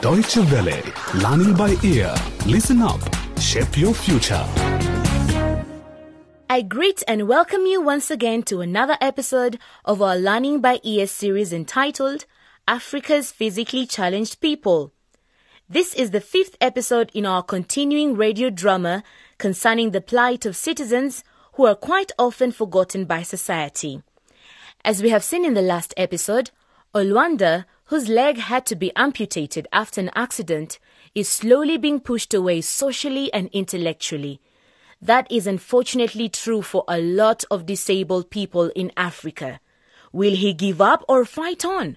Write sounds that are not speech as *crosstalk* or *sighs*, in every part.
Deutsche Welle, learning by ear. Listen up, shape your future. I greet and welcome you once again to another episode of our Learning by Ear series entitled Africa's Physically Challenged People. This is the fifth episode in our continuing radio drama concerning the plight of citizens who are quite often forgotten by society. As we have seen in the last episode, Olwanda, whose leg had to be amputated after an accident, is slowly being pushed away socially and intellectually. That is unfortunately true for a lot of disabled people in Africa. Will he give up or fight on?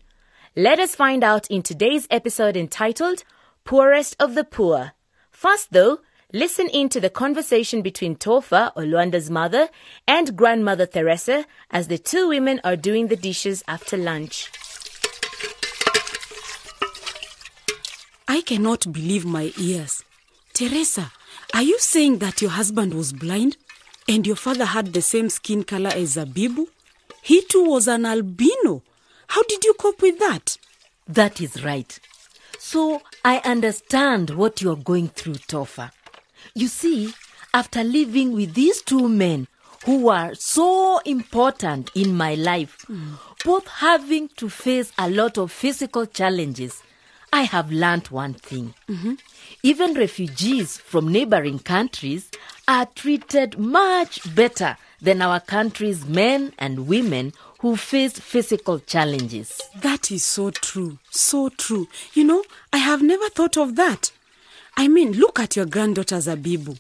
Let us find out in today's episode entitled Poorest of the Poor. First, though, listen in to the conversation between Tofa, Olwanda's mother, and grandmother Teresa as the two women are doing the dishes after lunch. I cannot believe my ears. Teresa, are you saying that your husband was blind and your father had the same skin color as Zabibu? He too was an albino. How did you cope with that? That is right. So I understand what you're going through, Tofa. You see, after living with these two men who were so important in my life, hmm. both having to face a lot of physical challenges, I have learned one thing. Even refugees from neighboring countries are treated much better than our country's men and women who face physical challenges. That is so true. So true. You know, I have never thought of that. I mean, look at your granddaughter Zabibu,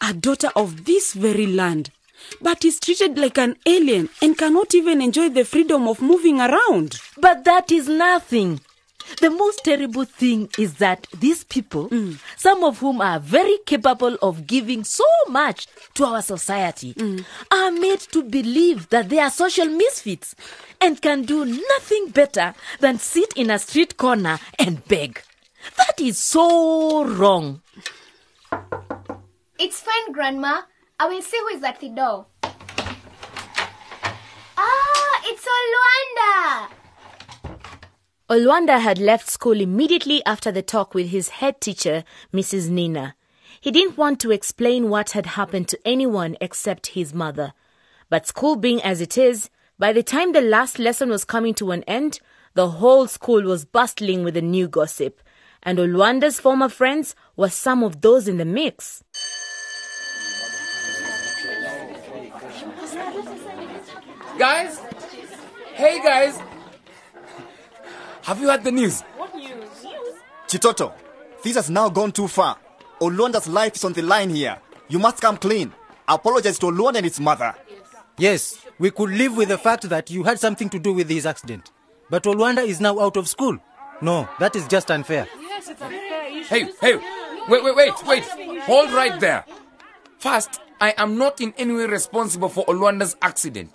a daughter of this very land, but is treated like an alien and cannot even enjoy the freedom of moving around. But that is nothing. The most terrible thing is that these people, some of whom are very capable of giving so much to our society, are made to believe that they are social misfits and can do nothing better than sit in a street corner and beg. That is so wrong. It's fine, Grandma. I will see who is at the door. Ah, it's Olwanda! Olwanda had left school immediately after the talk with his head teacher, Mrs. Nina. He didn't want to explain what had happened to anyone except his mother. But school being as it is, by the time the last lesson was coming to an end, the whole school was bustling with the new gossip, and Olwanda's former friends were some of those in the mix. Guys? Hey guys! Have you heard the news? What news? Chitoto, this has now gone too far. Olwanda's life is on the line here. You must come clean. Apologize to Olwanda and its mother. Yes, we could live with the fact that you had something to do with his accident. But Olwanda is now out of school. No, that is just unfair. Yes, it's unfair. Hey, hey, wait, wait, wait, wait. Hold right there. First, I am not in any way responsible for Olwanda's accident.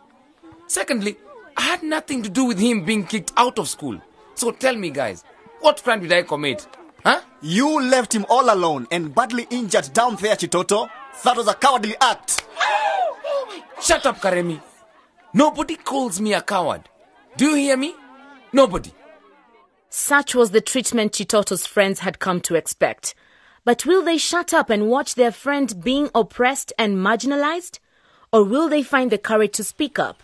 Secondly, I had nothing to do with him being kicked out of school. So tell me, guys, what crime did I commit? Huh? You left him all alone and badly injured down there, Chitoto. That was a cowardly act. Shut up, Karemi. Nobody calls me a coward. Do you hear me? Nobody. Such was the treatment Chitoto's friends had come to expect. But will they shut up and watch their friend being oppressed and marginalized? Or will they find the courage to speak up?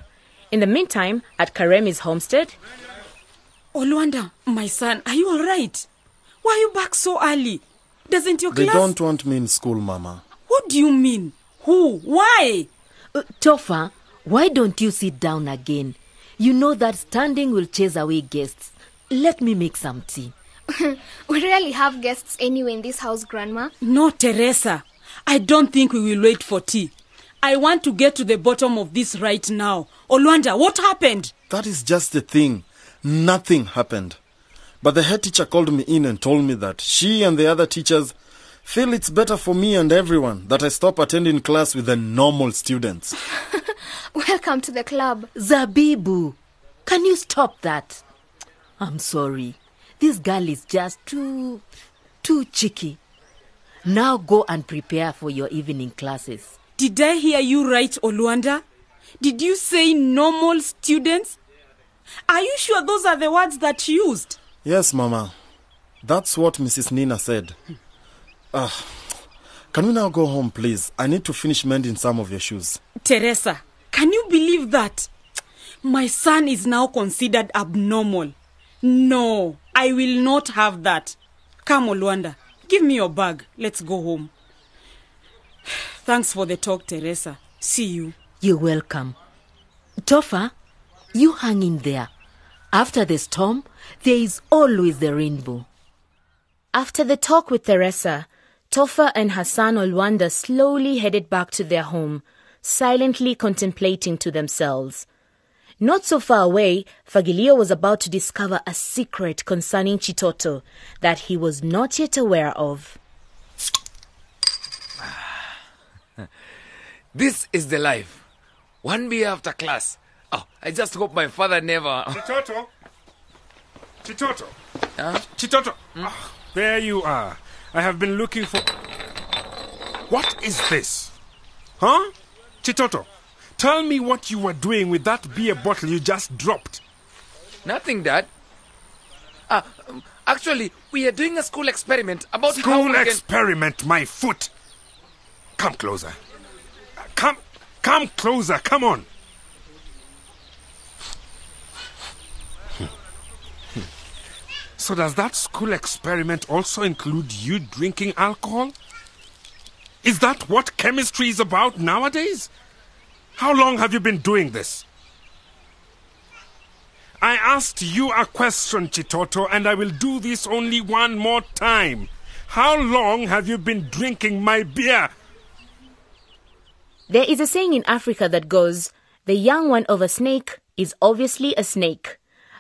In the meantime, at Karemi's homestead, Olwanda, my son, are you all right? Why are you back so early? Doesn't your They class... don't want me in school, Mama. What do you mean? Who? Why? Uh, Tofa, why don't you sit down again? You know that standing will chase away guests. Let me make some tea. *laughs* We rarely have guests anyway in this house, Grandma. No, Teresa. I don't think we will wait for tea. I want to get to the bottom of this right now. Olwanda, what happened? That is just the thing. Nothing happened. But the head teacher called me in and told me that she and the other teachers feel it's better for me and everyone that I stop attending class with the normal students. *laughs* Welcome to the club. Zabibu, can you stop that? I'm sorry. This girl is just too, too cheeky. Now go and prepare for your evening classes. Did I hear you right, Olwanda? Did you say normal students? Are you sure those are the words that you used? Yes, Mama. That's what Mrs. Nina said. Ah, can we now go home, please? I need to finish mending some of your shoes. Teresa, can you believe that? My son is now considered abnormal. No, I will not have that. Come, Olwanda, give me your bag. Let's go home. *sighs* Thanks for the talk, Teresa. See you. You're welcome. Tofa, you hang in there. After the storm, there is always the rainbow. After the talk with Teresa, Tofa and her son Olwanda slowly headed back to their home, silently contemplating to themselves. Not so far away, Fagilio was about to discover a secret concerning Chitoto that he was not yet aware of. *sighs* This is the life. One beer after class. Oh, I just hope my father never. Chitoto. Chitoto. Huh? Chitoto. Ah, there you are. I have been looking for. What is this? Huh? Chitoto, tell me what you were doing with that beer bottle you just dropped. Nothing, Dad. Ah, um, actually, we are doing a school experiment about how School can... experiment, my foot. Come closer. Come, come closer. Come on. So does that school experiment also include you drinking alcohol? Is that what chemistry is about nowadays? How long have you been doing this? I asked you a question, Chitoto, and I will do this only one more time. How long have you been drinking my beer? There is a saying in Africa that goes, the young one of a snake is obviously a snake.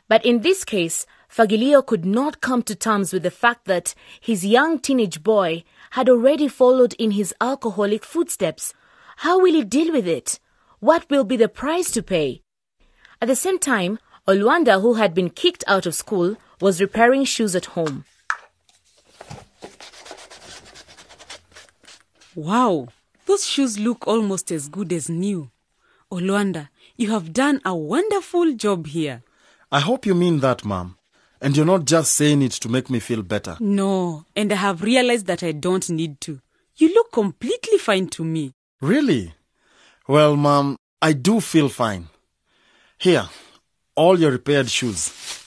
But in this case, Fagilio could not come to terms with the fact that his young teenage boy had already followed in his alcoholic footsteps. How will he deal with it? What will be the price to pay? At the same time, Olwanda, who had been kicked out of school, was repairing shoes at home. Wow, those shoes look almost as good as new. Olwanda, you have done a wonderful job here. I hope you mean that, Mom. And you're not just saying it to make me feel better. No, and I have realized that I don't need to. You look completely fine to me. Really? Well, Mom, I do feel fine. Here, all your repaired shoes.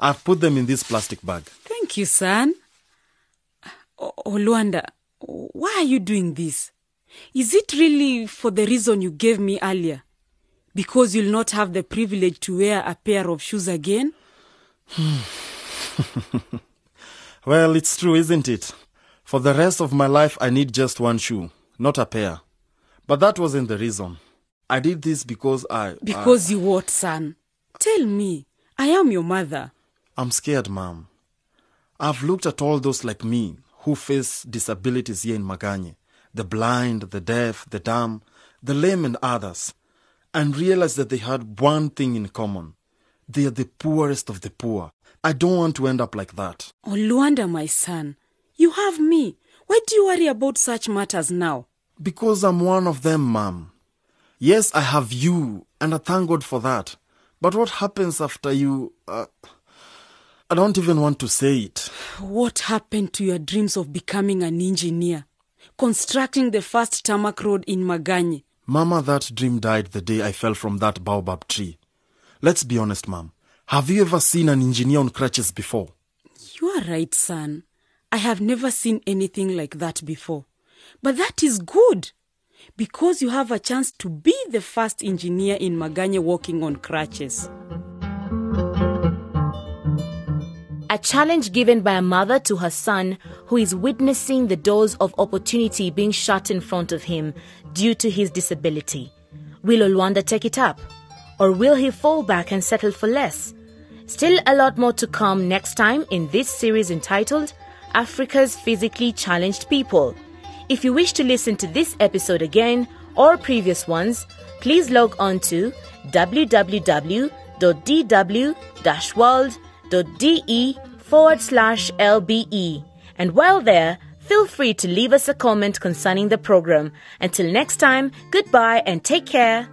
I've put them in this plastic bag. Thank you, son. O- Olwanda, why are you doing this? Is it really for the reason you gave me earlier? Because you'll not have the privilege to wear a pair of shoes again? *sighs* Well, it's true, isn't it? For the rest of my life, I need just one shoe, not a pair. But that wasn't the reason. I did this because I. Because you what, son? Tell me. I am your mother. I, I'm scared, Mom. I've looked at all those like me who face disabilities here in Maganye the blind, the deaf, the dumb, the lame, and others and realized that they had one thing in common. They are the poorest of the poor. I don't want to end up like that. Oh, Olwanda, my son, you have me. Why do you worry about such matters now? Because I'm one of them, Mom. Yes, I have you, and I thank God for that. But what happens after you? Uh, I don't even want to say it. What happened to your dreams of becoming an engineer? Constructing the first tarmac road in Maganye? Mama, that dream died the day I fell from that baobab tree. Let's be honest, Mom. Have you ever seen an engineer on crutches before? You are right, son. I have never seen anything like that before. But that is good. Because you have a chance to be the first engineer in Maganye walking on crutches. A challenge given by a mother to her son who is witnessing the doors of opportunity being shut in front of him due to his disability. Will Olwanda take it up? Or will he fall back and settle for less? Still a lot more to come next time in this series entitled Africa's Physically Challenged People. If you wish to listen to this episode again or previous ones, please log on to www.dw-world.de forward slash LBE. And while there, feel free to leave us a comment concerning the program. Until next time, goodbye and take care.